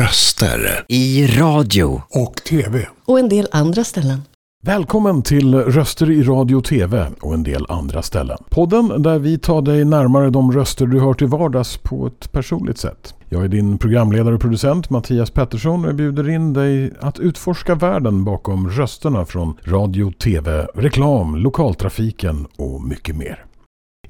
Röster. I radio. Och tv. Och en del andra ställen. Välkommen till Röster i radio och tv och en del andra ställen. Podden där vi tar dig närmare de röster du hör till vardags på ett personligt sätt. Jag är din programledare och producent Mattias Pettersson och jag bjuder in dig att utforska världen bakom rösterna från radio, tv, reklam, lokaltrafiken och mycket mer.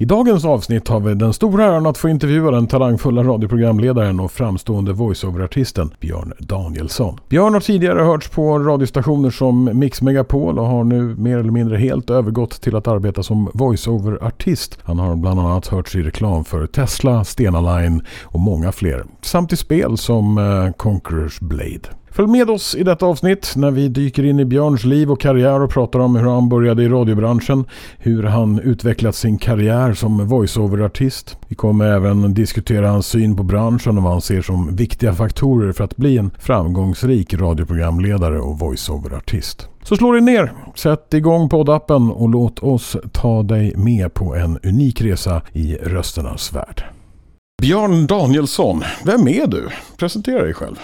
I dagens avsnitt har vi den stora äran att få intervjua den talangfulla radioprogramledaren och framstående voiceover-artisten Björn Danielsson. Björn har tidigare hörts på radiostationer som Mix Megapol och har nu mer eller mindre helt övergått till att arbeta som voiceover-artist. Han har bland annat hörts i reklam för Tesla, Stena Line och många fler. Samt i spel som eh, Conquerors Blade. Följ med oss i detta avsnitt när vi dyker in i Björns liv och karriär och pratar om hur han började i radiobranschen, hur han utvecklat sin karriär som voiceover-artist. Vi kommer även diskutera hans syn på branschen och vad han ser som viktiga faktorer för att bli en framgångsrik radioprogramledare och voiceover-artist. Så slå dig ner, sätt igång poddappen och låt oss ta dig med på en unik resa i rösternas värld. Björn Danielsson, vem är du? Presentera dig själv.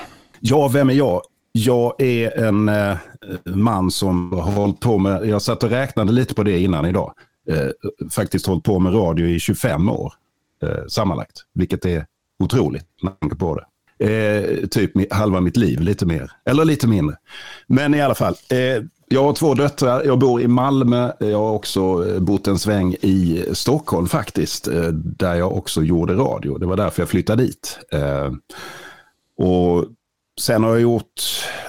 Ja, vem är jag? Jag är en eh, man som har hållit på med, jag satt och räknade lite på det innan idag, eh, faktiskt hållit på med radio i 25 år eh, sammanlagt, vilket är otroligt med på det. Eh, typ halva mitt liv, lite mer, eller lite mindre. Men i alla fall, eh, jag har två döttrar, jag bor i Malmö, jag har också eh, bott en sväng i Stockholm faktiskt, eh, där jag också gjorde radio. Det var därför jag flyttade dit. Eh, och Sen har jag gjort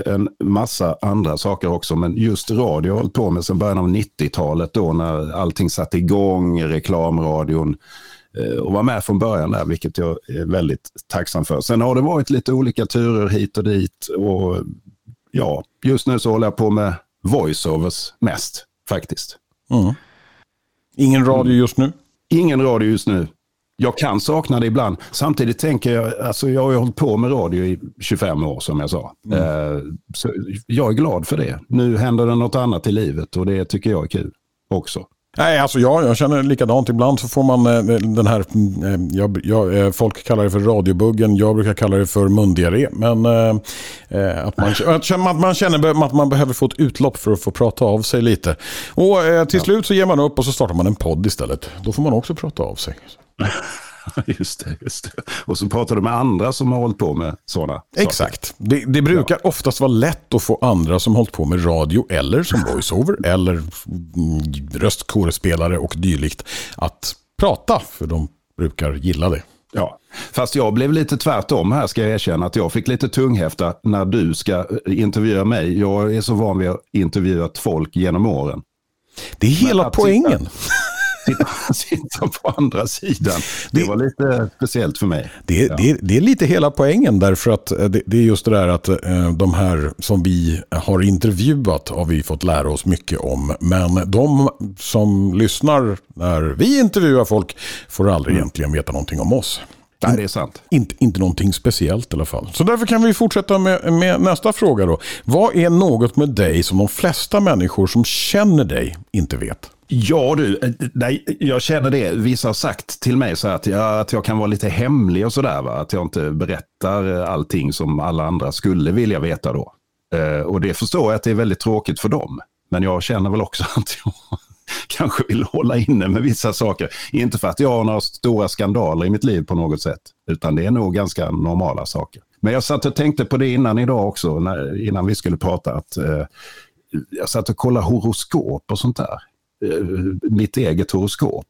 en massa andra saker också, men just radio har jag hållit på med sedan början av 90-talet då när allting satte igång, reklamradion eh, och var med från början där, vilket jag är väldigt tacksam för. Sen har det varit lite olika turer hit och dit och ja, just nu så håller jag på med voiceovers mest faktiskt. Mm. Ingen radio just nu? Ingen radio just nu jag kan sakna det ibland. Samtidigt tänker jag, alltså jag har ju hållit på med radio i 25 år som jag sa. Mm. Eh, så jag är glad för det. Nu händer det något annat i livet och det tycker jag är kul också. Nej, alltså jag, jag känner likadant. Ibland så får man eh, den här, eh, jag, jag, folk kallar det för radiobuggen, jag brukar kalla det för mundiarré. Men eh, att, man, att man känner att man behöver få ett utlopp för att få prata av sig lite. Och eh, till slut så ger man upp och så startar man en podd istället. Då får man också prata av sig. Just det, just det. Och så pratar du med andra som har hållit på med sådana Exakt. Det, det, brukar ja. oftast vara lätt att få andra som hållit på med radio eller som voiceover eller mm, röstkårespelare och dylikt att prata. För de brukar gilla det. Ja, fast jag blev lite tvärtom här ska jag erkänna att jag fick lite tunghäfta när du ska intervjua mig. Jag är så van vid att intervjua folk genom åren. Det är hela poängen. Sitta, sitta, sitta på andra sidan. Det, det, var lite speciellt för mig. Det, ja. det, det, är lite hela poängen därför att eh, det, är just det där att eh, de här som vi har intervjuat har vi fått lära oss mycket om. Men de som lyssnar när vi intervjuar folk får aldrig mm. egentligen veta någonting om oss. Nej, det är sant. Inte, inte någonting speciellt i alla fall. Så därför kan vi fortsätta med, med, nästa fråga då. Vad är något med dig som de flesta människor som känner dig inte vet? Ja du, eh, nej, jag känner det. Vissa har sagt till mig så att jag, att jag kan vara lite hemlig och sådär. Att jag inte berättar eh, allting som alla andra skulle vilja veta då. Eh, och det förstår jag att det är väldigt tråkigt för dem. Men jag känner väl också att jag kanske vill hålla inne med vissa saker. Inte för att jag har några stora skandaler i mitt liv på något sätt. Utan det är nog ganska normala saker. Men jag satt och tänkte på det innan idag också, när, innan vi skulle prata. att eh, Jag satt och kollade horoskop och sånt där. Eh, mitt eget horoskop.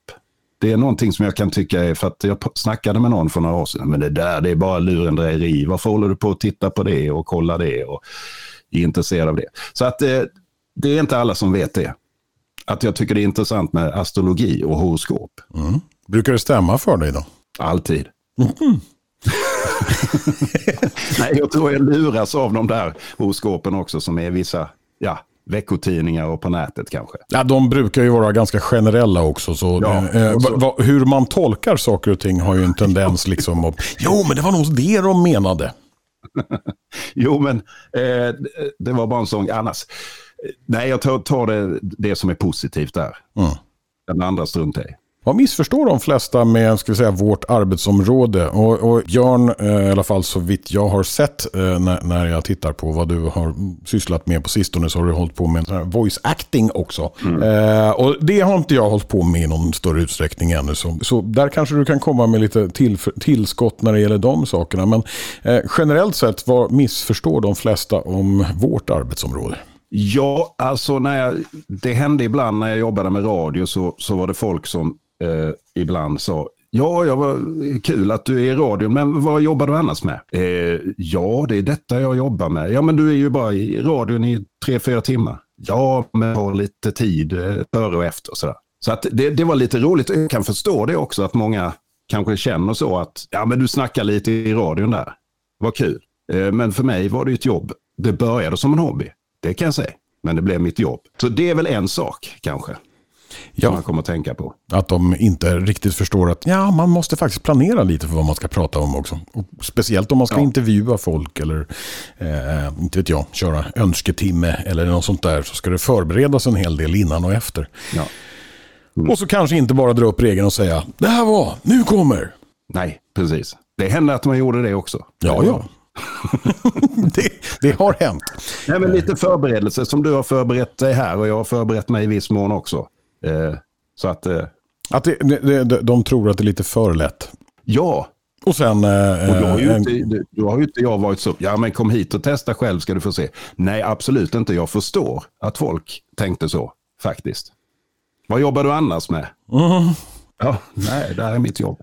Det är någonting som jag kan tycka är för att jag snackade med någon för några år sedan. Men det där, det är bara lurendrejeri. Varför håller du på att titta på det och kolla det och är intresserad av det? Så att det, eh, det är inte alla som vet det. Att jag tycker det är intressant med astrologi och horoskop. Mm. Brukar det stämma för dig då? Alltid. Mm. Nej, jag tror jag luras av de där horoskopen också som är vissa, ja, veckotidningar och på nätet kanske. Ja, de brukar ju vara ganska generella också. Så, ja, eh, så. hur man tolkar saker och ting har ju en tendens liksom att, jo men det var nog det de menade. jo men eh, det var bara en sån, annars, nej jag tar, tar det, det som är positivt där. Mm. Den andra struntar i. Vad missförstår de flesta med ska vi säga, vårt arbetsområde? Och, och Björn, eh, i alla fall så vitt jag har sett eh, när, när jag tittar på vad du har sysslat med på sistone så har du hållit på med voice acting också. Mm. Eh, och det har inte jag hållit på med i någon större utsträckning ännu. Så, så där kanske du kan komma med lite till, tillskott när det gäller de sakerna. Men eh, generellt sett, vad missförstår de flesta om vårt arbetsområde? Ja, alltså när jag, det hände ibland när jag jobbade med radio så, så var det folk som eh, ibland sa Ja, jag var, kul att du är i radion, men vad jobbar du annars med? Eh, ja, det är detta jag jobbar med. Ja, men du är ju bara i radion i tre, fyra timmar. Ja, men har lite tid eh, före och efter. Och sådär. Så att det, det var lite roligt. Jag kan förstå det också, att många kanske känner så att ja, men du snackar lite i radion där. Vad kul. Eh, men för mig var det ett jobb. Det började som en hobby. Det kan jag säga. Men det blev mitt jobb. Så det är väl en sak kanske. Ja. Som man kommer att tänka på. Att de inte riktigt förstår att ja, man måste faktiskt planera lite för vad man ska prata om också. Och speciellt om man ska ja. intervjua folk eller eh, inte vet jag, köra önsketimme eller något sånt där. Så ska det förberedas en hel del innan och efter. Ja. Mm. Och så kanske inte bara dra upp regeln och säga det här var, nu kommer. Nej, precis. Det hände att man gjorde det också. Ja, ja. det, det, har hänt. Nej, men lite förberedelse som du har förberett dig här och jag har förberett mig i viss mån också. Eh, så att... Eh, att det, det, de tror att det är lite för lätt. Ja. Och sen... Eh, och då, har ju inte, då har ju inte jag varit så, ja men kom hit och testa själv ska du få se. Nej, absolut inte. Jag förstår att folk tänkte så, faktiskt. Vad jobbar du annars med? Mm. Ja, nej, det här är mitt jobb.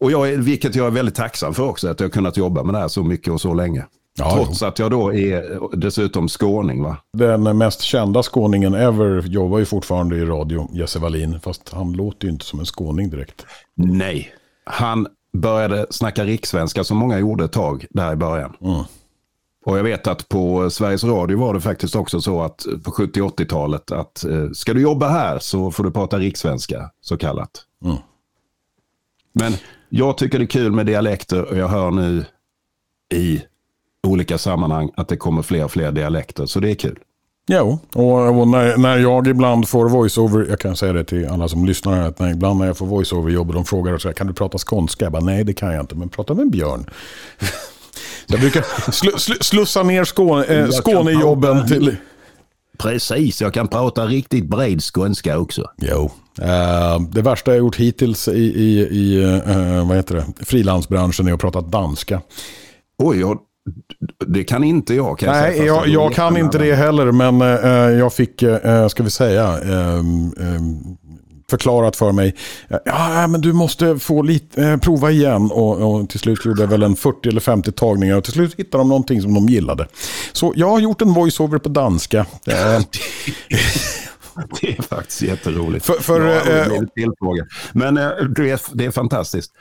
Och jag vilket jag är väldigt tacksam för också, att jag har kunnat jobba med det här så mycket och så länge. Ja, Trots jo. att jag då är dessutom skåning. Va? Den mest kända skåningen ever jobbar ju fortfarande i radio, Jesse Wallin. Fast han låter ju inte som en skåning direkt. Nej, han började snacka rikssvenska som många gjorde ett tag där i början. Mm. Och jag vet att på Sveriges Radio var det faktiskt också så att på 70-80-talet att eh, ska du jobba här så får du prata rikssvenska, så kallat. Mm. Men jag tycker det är kul med dialekter och jag hör nu i olika sammanhang att det kommer fler och fler dialekter. Så det är kul. Jo, och, och när, när jag ibland får voiceover, jag kan säga det till alla som lyssnar, att när, ibland när jag får voiceover-jobb och de frågar så här, kan du prata skånska? Jag bara, nej det kan jag inte, men prata med en björn. jag brukar sl, sl, slussa ner Skåne, äh, Skånejobben till... Precis, jag kan prata riktigt bred skånska också. Jo. Uh, det värsta jag gjort hittills i, i, i uh, vad heter det? frilansbranschen är att prata danska. Oj, jag det kan inte jag. Kan Nej, jag, jag, jag kan inte det heller. Men uh, jag fick, uh, ska vi säga, um, förklarat för mig. Ja, men du måste få lite, eh, prova igen. Och, och, till slut gjorde jag väl en 40 eller 50 tagningar. Och till slut hittade de någonting som de gillade. Så jag har gjort en voiceover på danska. det är faktiskt jätteroligt. För, för, äh, Men äh, det, är, det är fantastiskt.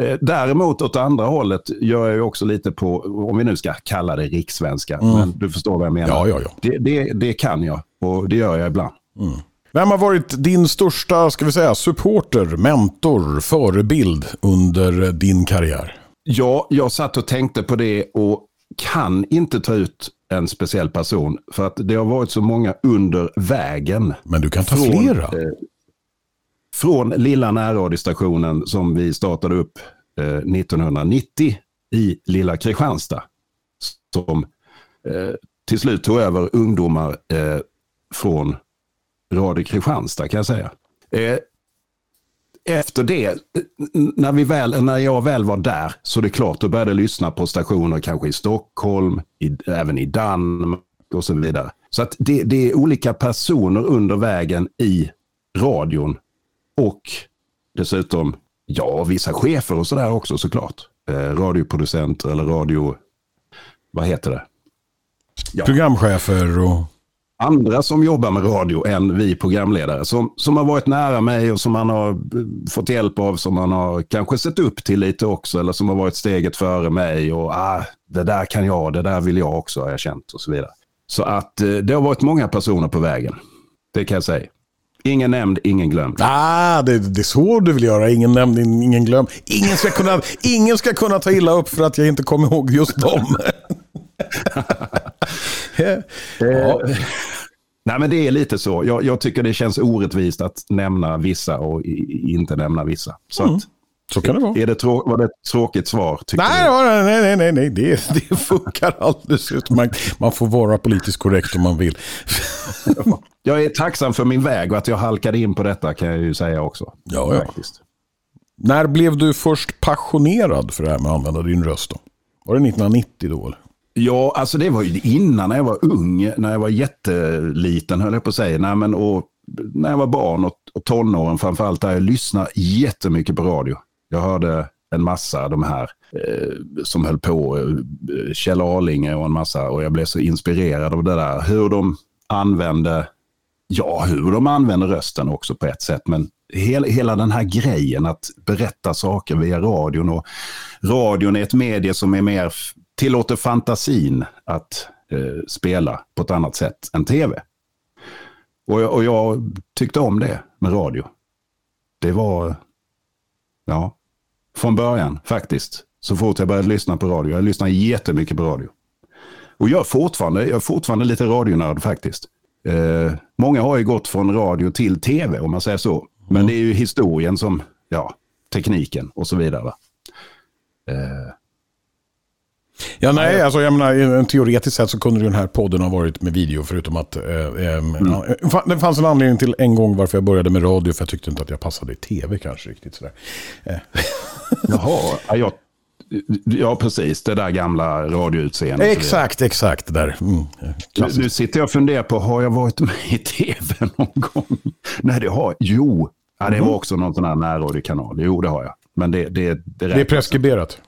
Eh, däremot åt andra hållet gör jag ju också lite på, om vi nu ska kalla det rikssvenska, mm. men du förstår vad jag menar. Ja, ja, ja. Det, det, det kan jag och det gör jag ibland. Mm. Vem har varit din största ska vi säga, supporter, mentor, förebild under din karriär? Ja, jag satt och tänkte på det och kan inte ta ut en speciell person. För att det har varit så många under vägen. Men du kan ta från, flera. Eh, från lilla närradiostationen som vi startade upp eh, 1990 i lilla Kristianstad. Som eh, till slut tog över ungdomar eh, från Radio Kristianstad kan jag säga. Efter det, när, vi väl, när jag väl var där, så det är klart, då började jag lyssna på stationer kanske i Stockholm, i, även i Danmark och så vidare. Så att det, det, är olika personer under vägen i radion och dessutom, ja, vissa chefer och sådär också såklart. Eh, radioproducenter eller radio, vad heter det? Ja. Programchefer och andra som jobbar med radio än vi programledare. Som, som har varit nära mig och som man har fått hjälp av, som man har kanske sett upp till lite också. Eller som har varit steget före mig och ah, det där kan jag, det där vill jag också har jag känt och så vidare. Så att eh, det har varit många personer på vägen. Det kan jag säga. Ingen nämnd, ingen glömd. Ah, det, det är så du vill göra. Ingen nämnd, ingen glömd. Ingen ska, kunna, ingen ska kunna ta illa upp för att jag inte kommer ihåg just dem. ja. Nej, men det är lite så. Jag, jag tycker det känns orättvist att nämna vissa och i, inte nämna vissa. Så Mm. att, Så kan det vara. är det trå- var det ett tråkigt svar? Nej, nej, nej, nej, nej, nej. Det, det funkar alldeles utmärkt. Man får vara politiskt korrekt om man vill. Jag är tacksam för min väg och att jag halkade in på detta kan jag ju säga också. Ja, ja. Faktiskt. När blev du först passionerad för det här med att använda din röst? Då? Var det 1990 då? Eller? Ja, alltså det var ju innan när jag var ung, när jag var jätteliten höll jag på att säga. Nej, men, och, när jag var barn och, och tonåren framförallt, där jag lyssnade jättemycket på radio. Jag hörde en massa de här eh, som höll på, eh, Kjell Arlinge och en massa, och jag blev så inspirerad av det där. Hur de använde, ja hur de använder rösten också på ett sätt, men hela, hela den här grejen att berätta saker via radion. Och radion är ett medie som är mer tillåter fantasin att eh, spela på ett annat sätt än tv. Och jag, och jag tyckte om det med radio. Det var, ja, från början faktiskt. Så fort jag började lyssna på radio. Jag lyssnar jättemycket på radio. Och jag är fortfarande, jag är fortfarande lite radionörd faktiskt. Eh, många har ju gått från radio till tv om man säger så. Men det är ju historien som, ja, tekniken och så vidare. Eh, Ja, nej, alltså jag menar, teoretiskt sett så kunde den här podden ha varit med video förutom att eh, eh, ja, fa- det fanns en anledning till en gång varför jag började med radio för jag tyckte inte att jag passade i tv kanske riktigt sådär. Jaha, ja, jag, ja precis. Det där gamla radioutseendet. Exakt, exakt där. Mm, Nu, klassiskt. nu sitter jag och funderar på, har jag varit med i tv någon gång? Nej, det har Jo, ja, det var också någon sån här närradiokanal. Jo, det har jag. Men det, det, det, Det är preskriberat.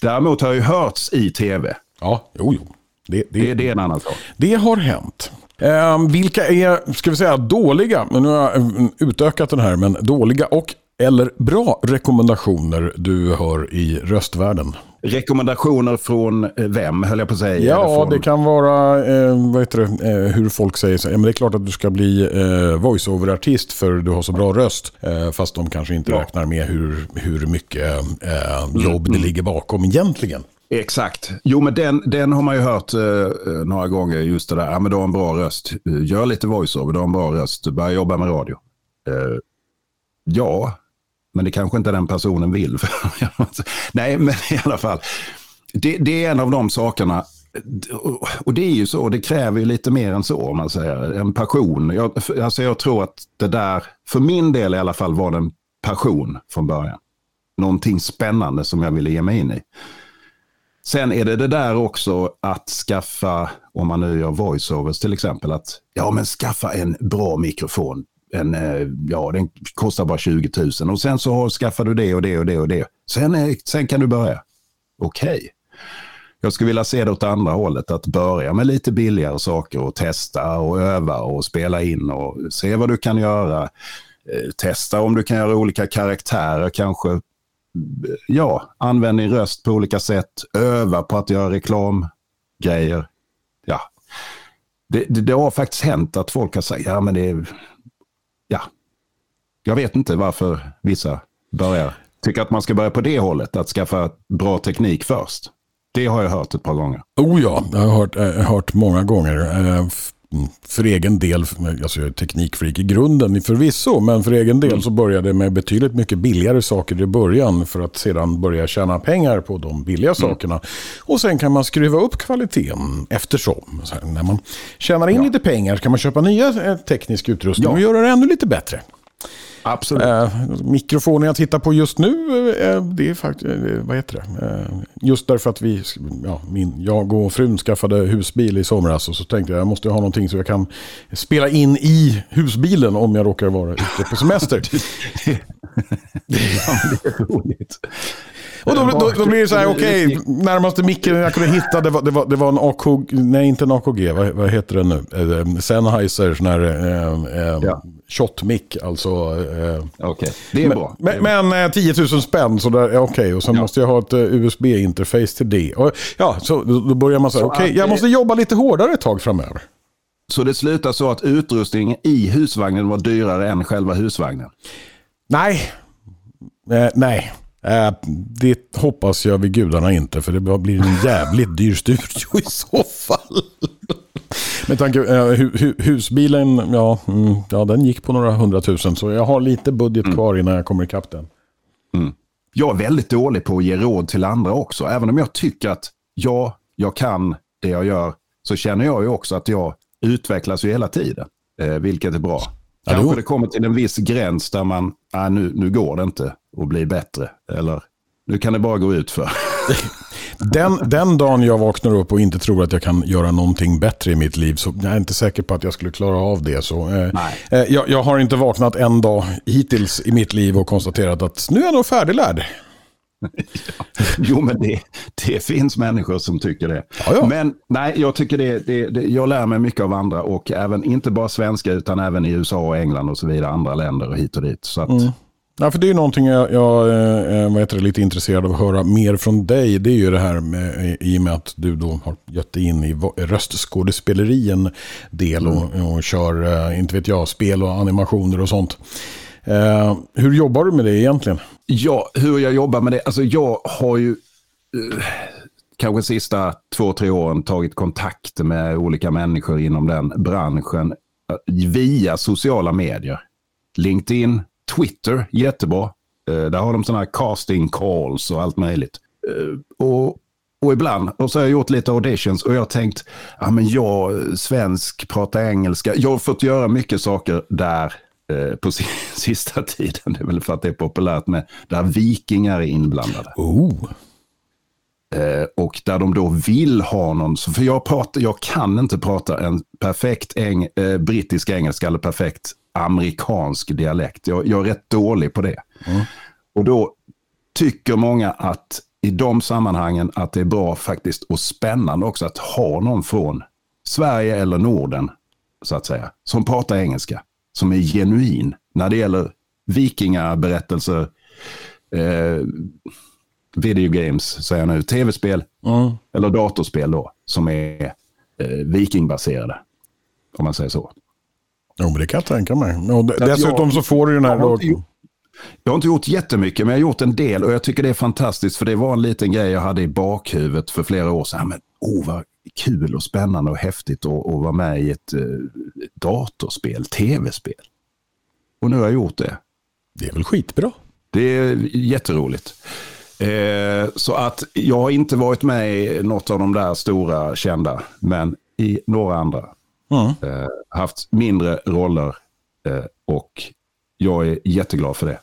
Däremot har ju hörts i tv. Ja, jo, jo. Det, det, Det, det är en annan sak. Det har hänt. Ehm, vilka är, ska vi säga, dåliga, nu har jag eh, utökat den här, men dåliga och eller bra rekommendationer du hör i röstvärlden? Rekommendationer från eh, vem, höll jag på att säga? Ja, från... det kan vara eh, vad heter det, eh, hur folk säger. Så, ja, men det är klart att du ska bli eh, voiceover-artist för du har så bra röst. Eh, fast de kanske inte Ja. räknar med hur, hur mycket eh, jobb det ligger bakom egentligen. Exakt. Jo, men den, den har man ju hört eh, eh, några gånger. Just det där, ja, men du har en bra röst. Eh, Gör lite voiceover, du har en bra röst. Börja jobba med radio. Eh, ja, men det kanske inte den personen vill. Nej, men i alla fall. Det, det är en av de sakerna. Och det är ju så, det kräver ju lite mer än så om man säger. En passion. Jag, alltså jag tror att det där, för min del i alla fall, var det en passion från början. Någonting spännande som jag ville ge mig in i. Sen är det det där också att skaffa, om man nu gör voiceovers till exempel, att ja men skaffa en bra mikrofon. En, eh, ja, den kostar bara 20 000 och sen så har, skaffar du det och det och det och det. Sen, är, sen kan du börja. Okej. Jag skulle vilja se det åt andra hållet, att börja med lite billigare saker och testa och öva och spela in och se vad du kan göra. Eh, testa om du kan göra olika karaktärer kanske ja, använd din röst på olika sätt, öva på att göra reklamgrejer. Ja. Det, det, det har faktiskt hänt att folk har sagt, ja men det är, ja. Jag vet inte varför vissa börjar tycka att man ska börja på det hållet, att skaffa bra teknik först. Det har jag hört ett par gånger. Oh ja, jag har hört, eh, hört många gånger. Eh, mm, För egen del, alltså jag är teknikfreak i grunden förvisso, men för egen del så började jag med betydligt mycket billigare saker i början för att sedan börja tjäna pengar på de billiga sakerna. Och sen kan man skruva upp kvaliteten eftersom. Så här, när man tjänar in lite pengar kan man köpa nya eh, teknisk utrustning Ja. och göra det ännu lite bättre. Absolut. Eh, mikrofonen jag tittar på just nu, eh, det är faktiskt, eh, vad heter det? Eh, just därför att vi, ja, min, jag och frun skaffade husbil i somras och så tänkte jag jag måste ha någonting så jag kan spela in i husbilen om jag råkar vara ute på semester. ja, det är roligt. Och då, då, då blir det så här, okej, närmaste micken jag kunde hitta, det var, det var, det var en AKG, nej inte en AKG, vad, vad heter det nu? Eh, Sennheiser, sån här eh, eh, Ja. shot-mick, alltså. Eh, Okej, det är bra. Det är Men, men eh, 10 000 spänn, så där, okej. Och sen Ja. måste jag ha ett eh, USB-interface till det. Och, ja, så då börjar man säga, Så okej, att jag måste jobba lite hårdare ett tag framöver. Så det slutar så att utrustningen i husvagnen var dyrare än själva husvagnen? Nej, eh, nej. Eh, det hoppas jag vid gudarna inte, för det blir en jävligt dyr studio i så fall. Med tanke eh, hu, hu, husbilen, ja, mm, ja, den gick på några hundratusen. Så jag har lite budget Mm. kvar innan jag kommer ikapp den. Jag är väldigt dålig på att ge råd till andra också. Även om jag tycker att ja, jag kan det jag gör, så känner jag ju också att jag utvecklas ju hela tiden. Eh, vilket är bra. Ja, Kanske då- det kommer till en viss gräns där man, ah, nu, nu går det inte att bli bättre. Eller nu kan det bara gå ut för. Den, den dagen jag vaknar upp och inte tror att jag kan göra någonting bättre i mitt liv så jag är inte säker på att jag skulle klara av det. Så, eh, eh, jag, jag har inte vaknat en dag hittills i mitt liv och konstaterat att nu är jag nog färdiglärd. Jo, men det, det finns människor som tycker det. Ja, ja. Men nej, jag tycker det, det, det, jag lär mig mycket av andra och även, inte bara svenska utan även i USA och England och så vidare, andra länder och hit och dit. Så att, Ja, för det är någonting jag, jag eh, vad heter det, är lite intresserad av att höra mer från dig. Det är ju det här med, i och med att du då har gett dig in i röstskådespeleri en del och, och kör, eh, inte vet jag, spel och animationer och sånt. Eh, hur jobbar du med det egentligen? Ja, hur jag jobbar med det. Alltså jag har ju eh, kanske sista två, tre åren tagit kontakt med olika människor inom den branschen eh, via sociala medier. LinkedIn, Twitter, jättebra. Eh, där har de sådana här casting calls och allt möjligt. Eh, och, och ibland, och så har jag gjort lite auditions och jag har tänkt, ja men jag, eh, svensk, pratar engelska. Jag har fått göra mycket saker där på si- sista tiden. Det är väl för att det är populärt med där vikingar är inblandade. Oh. Eh, och där de då vill ha någon, för jag, pratar, jag kan inte prata en perfekt eng, eh, brittisk engelska eller perfekt amerikansk dialekt. Jag, jag är rätt dålig på det. Och då tycker många att i de sammanhangen att det är bra faktiskt och spännande också att ha någon från Sverige eller Norden, så att säga, som pratar engelska, som är genuin när det gäller vikingaberättelser, eh, videogames, säger jag nu, tv-spel Mm. eller datorspel då, som är eh, vikingbaserade. Om man säger så. Jo, men det kan jag tänka mig. Och dessutom jag- så får du den här... Jag har gjort- Jag har inte gjort jättemycket, men jag har gjort en del och jag tycker det är fantastiskt för det var en liten grej jag hade i bakhuvudet för flera år sedan. Men, oh, vad kul och spännande och häftigt att, att vara med i ett eh, datorspel, tv-spel. Och nu har jag gjort det. det är väl skitbra? Det är jätteroligt. Eh, så att jag har inte varit med i något av de där stora kända, men i några andra. Mm. Eh, haft mindre roller eh, och jag är jätteglad för det.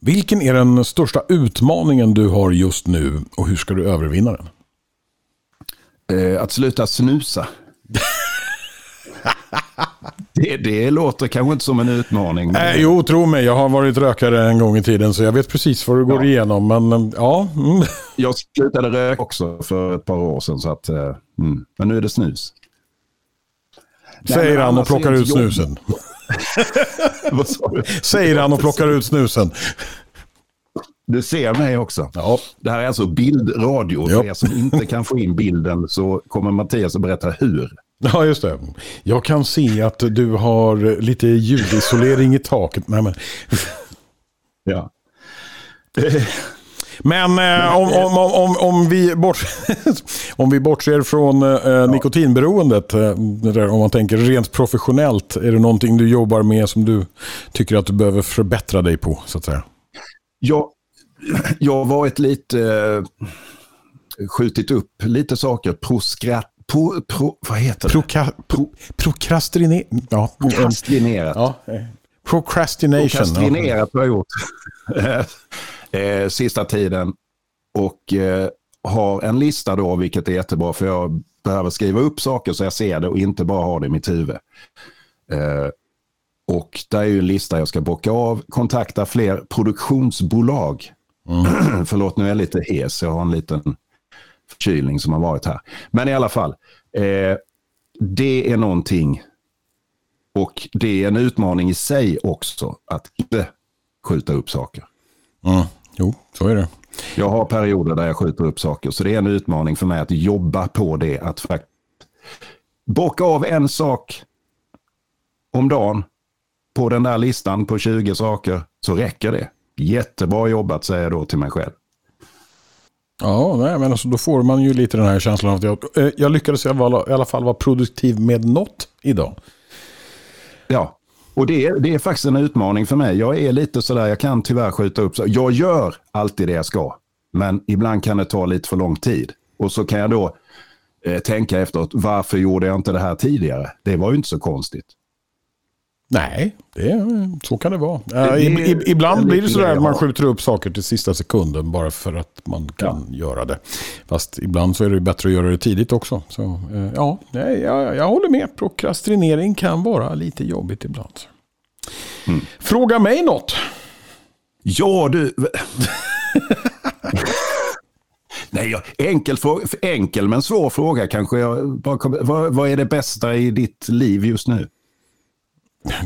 Vilken är den största utmaningen du har just nu och hur ska du övervinna den? Eh, att sluta snusa. det, det låter kanske inte som en utmaning. men- Eh, jo, tro mig, jag har varit rökare en gång i tiden så jag vet precis vad du går Ja. igenom. Men eh, ja, mm. Jag slutade röka också för ett par år sedan. Så att, eh, mm. Men nu är det snus. Säger han och plockar ut snusen. Säger han och plockar ut snusen. Du ser mig också. Ja, Det här är alltså bildradio. Ja. För er som inte kan få in bilden så kommer Mattias att berätta hur. ja, just det. Jag kan se att du har lite ljudisolering i taket. Nej, men Ja. men eh, om, om, om, om, vi bort, om vi bortser från eh, nikotinberoendet, eh, där, om man tänker rent professionellt, är det någonting du jobbar med som du tycker att du behöver förbättra dig på? så att säga? Jag, jag har varit lite... Eh, skjutit upp lite saker. Proskra, pro, pro, vad heter det? Proka, pro, prokrastine, ja, Prokrastinerat. ja, procrastination. Prokrastinerat har jag gjort. eh, sista tiden. Och eh, har en lista då, vilket är jättebra. För jag behöver skriva upp saker så jag ser det och inte bara ha det i mitt huvud. Eh, och där är ju en lista jag ska bocka av. Kontakta fler produktionsbolag. Förlåt, nu är jag lite hes. Jag har en liten förkylning som har varit här. Men i alla fall. Eh, det är någonting och det är en utmaning i sig också att inte skjuta upp saker. Mm. Jo, så är det. Jag har perioder där jag skjuter upp saker, så det är en utmaning för mig att jobba på det. Att faktiskt bocka av en sak om dagen på den där listan på 20 saker, så räcker det. Jättebra jobbat, säger jag då till mig själv. Ja, nej, men alltså, då får man ju lite den här känslan av att jag, eh, jag lyckades i alla, i alla fall vara produktiv med något idag. Ja, och det är, det är faktiskt en utmaning för mig. Jag är lite sådär, jag kan tyvärr skjuta upp. Så jag gör alltid det jag ska, men ibland kan det ta lite för lång tid. Och så kan jag då eh, tänka efteråt, varför gjorde jag inte det här tidigare? Det var ju inte så konstigt. Nej, det, så kan det vara. Det, I, i, ibland blir det sådär att man skjuter upp saker till sista sekunden bara för att man kan ja. göra det. Fast ibland så är det bättre att göra det tidigt också. Så, eh, ja, jag, jag håller med. Prokrastinering kan vara lite jobbigt ibland. Mm. Fråga mig något. Ja, du. Nej, enkel, enkel men svår fråga kanske. Jag, vad, vad är det bästa i ditt liv just nu?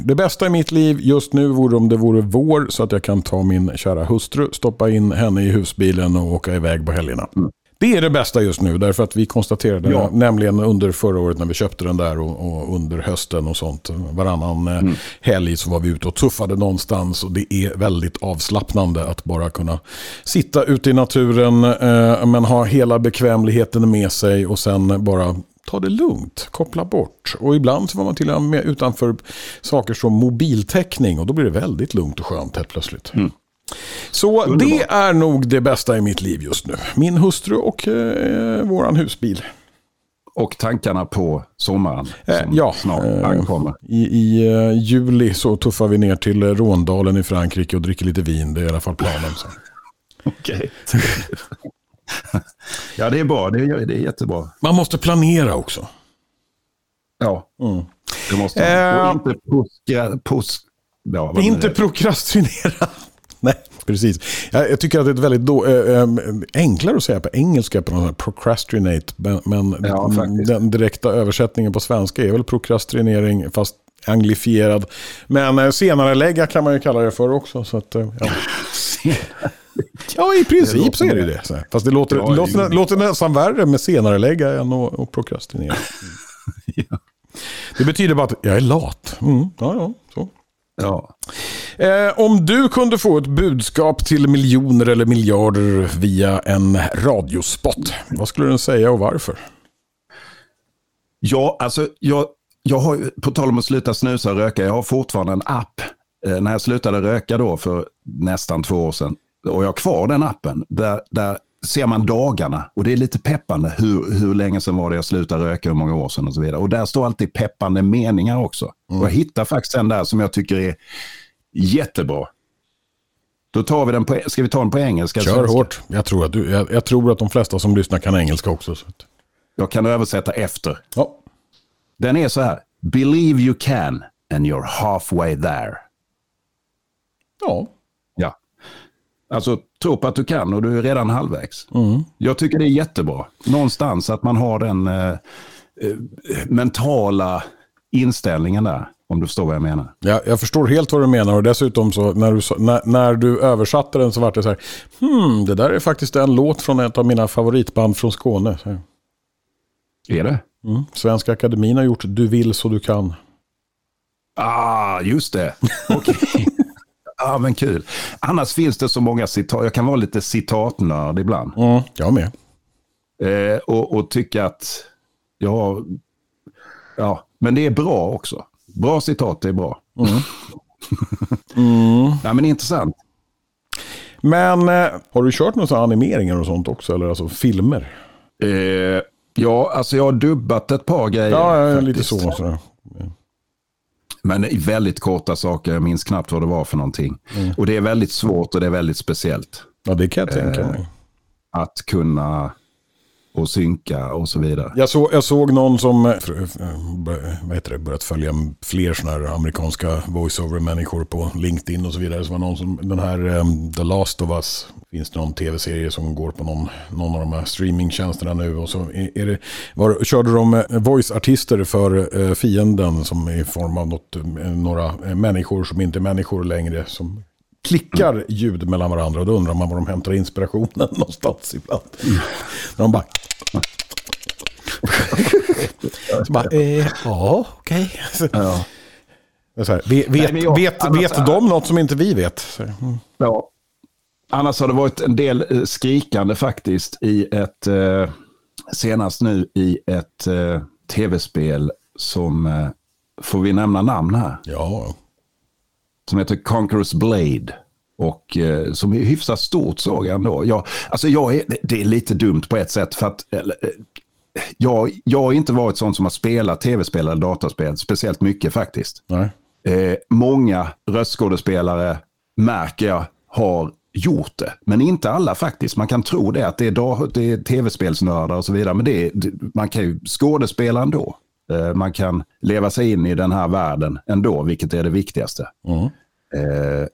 Det bästa i mitt liv just nu vore om det vore vår så att jag kan ta min kära hustru, stoppa in henne i husbilen och åka iväg på helgerna. Mm. Det är det bästa just nu därför att vi konstaterade ja. nämligen under förra året när vi köpte den där och, och under hösten och sånt. Varannan eh, mm. helg så var vi ute och tuffade någonstans och det är väldigt avslappnande att bara kunna sitta ute i naturen eh, men ha hela bekvämligheten med sig och sen bara ta det lugnt, koppla bort. Och ibland så var man till och med utanför saker som mobiltäckning och då blir det väldigt lugnt och skönt helt plötsligt. Mm. Så Underbar. det är nog det bästa i mitt liv just nu. Min hustru och eh, våran husbil. Och tankarna på sommaren eh, som ja, snart eh, ankommer. I, i uh, juli så tuffar vi ner till Råndalen i Frankrike och dricker lite vin. Det är i alla fall planen. Okej. ja, det är bra. Det är, det är jättebra. Man måste planera också. Ja, mm. det måste man. Och inte puska, pus, ja, Inte prokrastinera. Nej, precis. Jag, jag, tycker att det är väldigt då, äh, enklare att säga på engelska på något procrastinate. Men, ja, den direkta översättningen på svenska är väl prokrastinering fast anglifierad. Men äh, senare lägga kan man ju kalla det för också. Så att, äh, ja. Ja, i princip så är det det. Fast det låter, ja, låter, låter nästan värre med senare lägga än att, att prokrastinera. ja. Det betyder bara att jag är lat. Mm, ja, ja, så. Ja. Eh, om du kunde få ett budskap till miljoner eller miljarder via en radiospot, vad skulle den säga och varför? Ja, alltså jag, jag har, på tal om att sluta snusa och röka, jag har fortfarande en app. Eh, när jag slutade röka då för nästan två år sedan, och jag har kvar den appen, där, där ser man dagarna och det är lite peppande. Hur, hur länge sedan var det jag slutade röka, hur många år sedan och så vidare. Och där står alltid peppande meningar också. Mm. Och jag hittar faktiskt en där som jag tycker är jättebra. Då tar vi den på, ska vi ta den på engelska? Kör svenska? hårt. Jag tror, att du, jag, jag, tror att de flesta som lyssnar kan engelska också. Så. Jag kan översätta efter. Ja. Den är så här. Believe you can and you're halfway there. Ja. Ja. Alltså tro på att du kan och du är redan halvvägs. Mm. Jag tycker det är jättebra. Någonstans att man har den eh, eh, mentala inställningen där. Om du förstår vad jag menar. Ja, jag förstår helt vad du menar och dessutom så när du, när, när du översatte den så var det så här. Hmm, det där är faktiskt en låt från ett av mina favoritband från Skåne. Är det? Mm. Svenska Akademin har gjort Du vill så du kan. Ah, just det. Okay. Ja, men kul. Annars finns det så många citat. Jag kan vara lite citatnörd ibland. Mm, jag med. Eh, och, och tycka att, ja, ja, men det är bra också. Bra citat är bra. Mm. mm. ja, men intressant. Men eh, har du kört några animeringar och sånt också? Eller alltså filmer? Eh, ja, alltså jag har dubbat ett par grejer. Ja, ja lite så. så. Men i väldigt korta saker, jag minns knappt vad det var för någonting. Mm. Och det är väldigt svårt och det är väldigt speciellt. Ja, det kan jag tänka mig. Eh, att kunna och synka och så vidare. Jag, så, jag såg någon som eh, eh, vad heter det, börjat följa fler sådana här amerikanska voiceover-människor på LinkedIn och så vidare. Så var någon som, den här um, The Last of Us, finns det någon tv-serie som går på någon, någon av de här streamingtjänsterna nu. Och så är det, var, körde de eh, voice-artister för uh, fienden som i form av något, några människor som inte är människor längre. Som klickar ljud mellan varandra och då undrar man var de hämtar inspirationen någonstans ibland. Mm. När de bara... så bara, eh, ja, okej. Okay. Ja. vet, Nej, vet, vet, vet de något som inte vi vet? Mm. Ja. annars har det varit en del eh, skrikande faktiskt i ett, eh, senast nu i ett eh, tv-spel som, eh, får vi nämna namn här? Ja. Som heter Conquerors Blade. Och eh, som är hyfsat stort såg jag ändå. Jag, alltså jag är, det är lite dumt på ett sätt för att eller, eh, jag, jag har inte varit sån som har spelat tv-spel eller dataspel speciellt mycket faktiskt. Nej. Eh, många röstskådespelare märker jag har gjort det. Men inte alla faktiskt. Man kan tro det att det är, tv-spelsnördar och så vidare. Men det är, man kan ju skådespela ändå. Eh, man kan leva sig in i den här världen ändå, vilket är det viktigaste. Mm. Eh,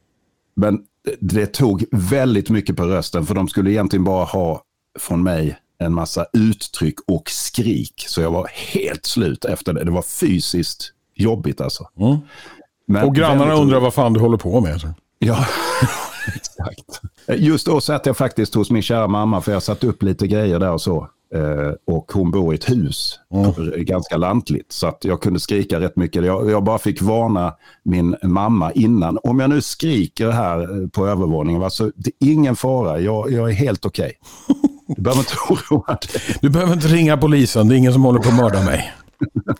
men det tog väldigt mycket på rösten för de skulle egentligen bara ha från mig en massa uttryck och skrik. Så jag var helt slut efter det. Det var fysiskt jobbigt alltså. Mm. Men Och grannarna väldigt undrar vad fan du håller på med. Ja, exakt. Just då satt jag faktiskt hos min kära mamma för jag satt upp lite grejer där och så. Eh, och hon bor i ett hus, ganska lantligt. Så att jag kunde skrika rätt mycket. Jag, jag bara fick varna min mamma innan. Om jag nu skriker här eh, på övervåningen, va, så det är ingen fara. Jag, jag är helt okej. Du behöver inte oroa dig. Du behöver inte ringa polisen, det är ingen som håller på att mörda mig.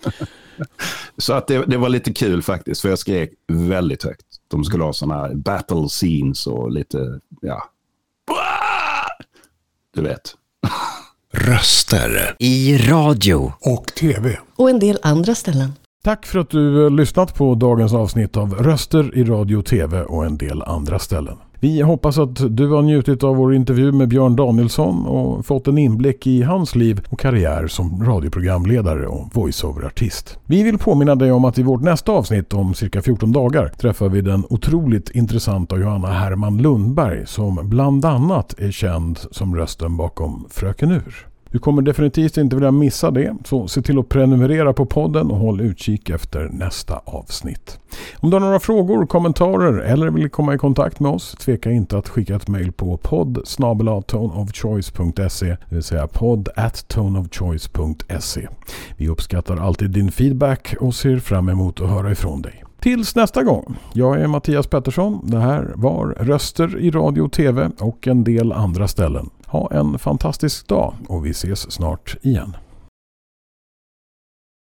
Så att det, det var lite kul faktiskt, för jag skrek väldigt högt. De skulle ha sådana här battle scenes och lite, ja. Du vet. Röster i radio. Och TV. Och en del andra ställen. Tack för att du eh, lyssnat på dagens avsnitt av Röster i radio tv och en del andra ställen. Vi hoppas att du har njutit av vår intervju med Björn Danielsson och fått en inblick i hans liv och karriär som radioprogramledare och voiceover-artist. Vi vill påminna dig om att i vårt nästa avsnitt om cirka 14 dagar träffar vi den otroligt intressanta Johanna Herman Lundberg som bland annat är känd som rösten bakom Fröken Ur. Du kommer definitivt inte vilja missa det, så se till att prenumerera på podden och håll utkik efter nästa avsnitt. Om du har några frågor, kommentarer eller vill komma i kontakt med oss, tveka inte att skicka ett mejl på podd toneofchoice.se, det vill säga podd at toneofchoice.se. Vi uppskattar alltid din feedback och ser fram emot att höra ifrån dig. Tills nästa gång. Jag är Mattias Pettersson. Det här var Röster i radio och tv och en del andra ställen. Ha en fantastisk dag och vi ses snart igen.